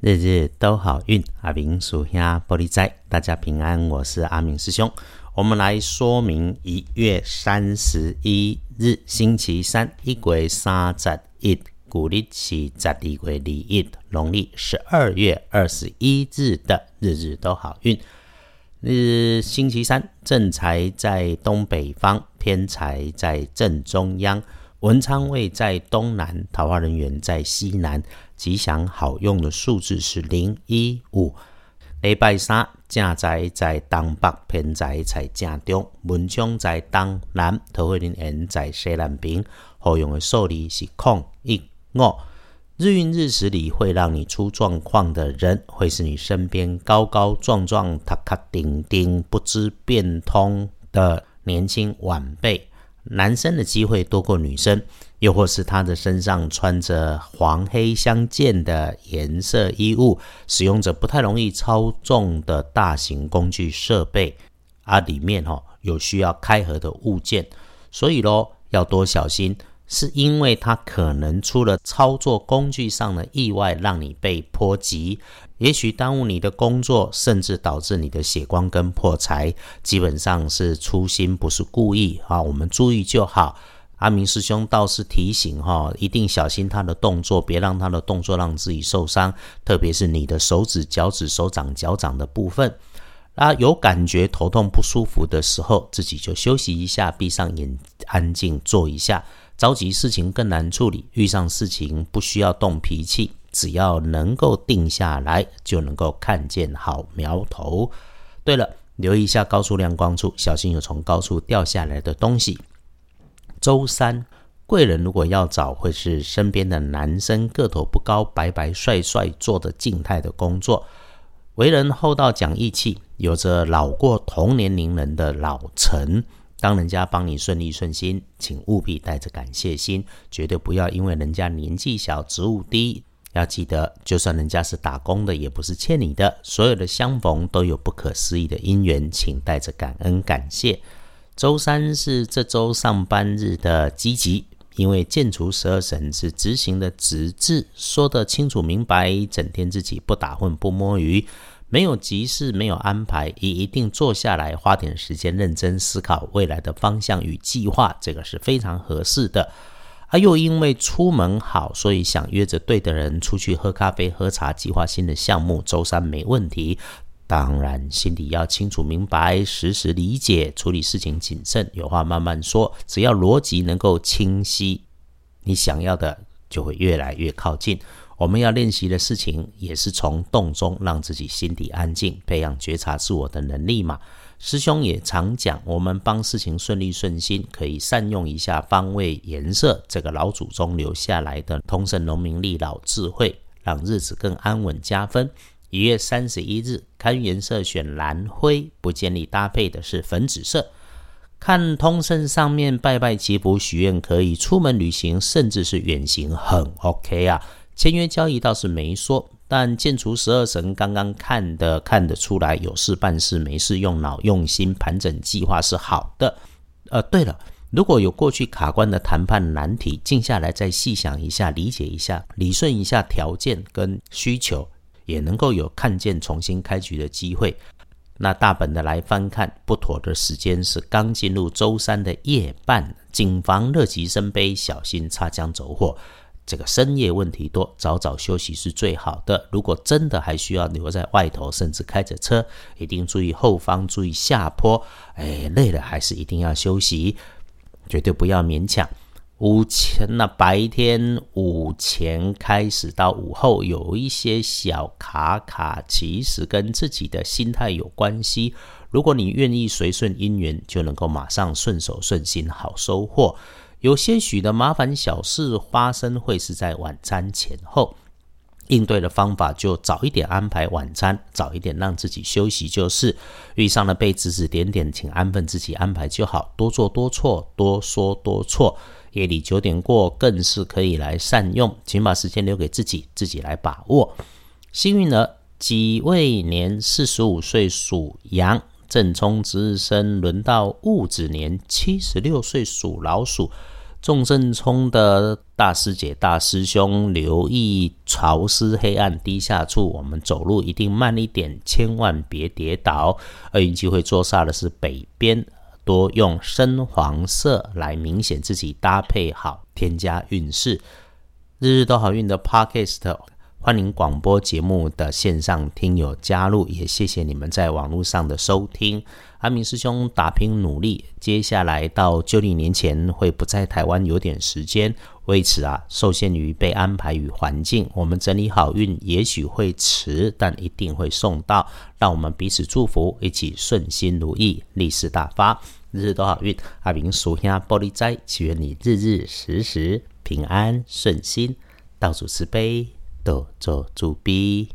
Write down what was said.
日日都好运，阿明属下玻璃仔，大家平安，我是阿明师兄。我们来说明一月三十一日星期三，一鬼三十一，古历是十二月二一，农历十二月二十一日的日日都好运。日星期三，正财在东北方，偏财在正中央。文昌位在东南，桃花人员在西南，吉祥好用的数字是零一五。礼拜三正在在东北，偏在在正中，文昌在东南，桃花人缘在西南边，好用的数字是空一五。日运日时里会让你出状况的人，会是你身边高高壮壮、塔卡顶顶、不知变通的年轻晚辈。男生的机会多过女生，又或是他的身上穿着黄黑相间的颜色衣物，使用着不太容易操纵的大型工具设备，啊，里面哦有需要开合的物件，所以咯要多小心。是因为它可能出了操作工具上的意外，让你被波及，也许耽误你的工作，甚至导致你的血光跟破财。基本上是粗心，不是故意啊，我们注意就好。阿明师兄倒是提醒哈，一定小心他的动作，别让他的动作让自己受伤，特别是你的手指、脚趾、手掌、脚掌的部分。啊，有感觉头痛不舒服的时候，自己就休息一下，闭上眼，安静坐一下。着急事情更难处理，遇上事情不需要动脾气，只要能够定下来，就能够看见好苗头。对了，留意一下高处亮光处，小心有从高处掉下来的东西。周三，贵人如果要找，会是身边的男生，个头不高，白白帅帅，做的静态的工作，为人厚道讲义气，有着老过同年龄人的老成。当人家帮你顺利顺心，请务必带着感谢心，绝对不要因为人家年纪小、职务低。要记得，就算人家是打工的，也不是欠你的。所有的相逢都有不可思议的因缘，请带着感恩感谢。周三是这周上班日的积极，因为建除十二神是执行的职字，说得清楚明白，整天自己不打混不摸鱼。没有急事，没有安排，也一定坐下来花点时间认真思考未来的方向与计划，这个是非常合适的。啊，又因为出门好，所以想约着对的人出去喝咖啡、喝茶，计划新的项目。周三没问题，当然心里要清楚明白，时时理解，处理事情谨慎，有话慢慢说。只要逻辑能够清晰，你想要的就会越来越靠近。我们要练习的事情，也是从动中让自己心底安静，培养觉察自我的能力嘛。师兄也常讲，我们帮事情顺利顺心，可以善用一下方位颜色这个老祖宗留下来的通胜农民力老智慧，让日子更安稳加分。一月三十一日，看颜色选蓝灰，不建议搭配的是粉紫色。看通胜上面拜拜祈福许愿可以，出门旅行甚至是远行很 OK 啊。签约交易倒是没说，但建除十二神刚刚看的看得出来，有事办事，没事用脑用心盘整计划是好的。呃，对了，如果有过去卡关的谈判难题，静下来再细想一下，理解一下，理顺一下条件跟需求，也能够有看见重新开局的机会。那大本的来翻看，不妥的时间是刚进入周三的夜半，谨防乐极生悲，小心擦枪走火。这个深夜问题多，早早休息是最好的。如果真的还需要留在外头，甚至开着车，一定注意后方，注意下坡。哎，累了还是一定要休息，绝对不要勉强。午前那白天午前开始到午后有一些小卡卡，其实跟自己的心态有关系。如果你愿意随顺因缘，就能够马上顺手顺心，好收获。有些许的麻烦小事发生，会是在晚餐前后。应对的方法就早一点安排晚餐，早一点让自己休息就是。遇上了被指指点点，请安分自己安排就好。多做多错，多说多错。夜里九点过更是可以来善用，请把时间留给自己，自己来把握。幸运儿己未年四十五岁属羊。正冲值日生，轮到戊子年，七十六岁属老鼠。众正冲的大师姐、大师兄，留意潮湿黑暗低下处，我们走路一定慢一点，千万别跌倒。厄运机会坐煞的是北边，多用深黄色来明显自己搭配好，添加运势。日日都好运的 Podcast。欢迎广播节目的线上听友加入，也谢谢你们在网络上的收听。阿明师兄打拼努力，接下来到旧历年前会不在台湾有点时间，为此啊，受限于被安排与环境，我们整理好运也许会迟，但一定会送到。让我们彼此祝福，一起顺心如意，利事大发，日日都好运。阿明属下玻璃斋，祈愿你日日时时平安顺心，道主慈悲。做主笔。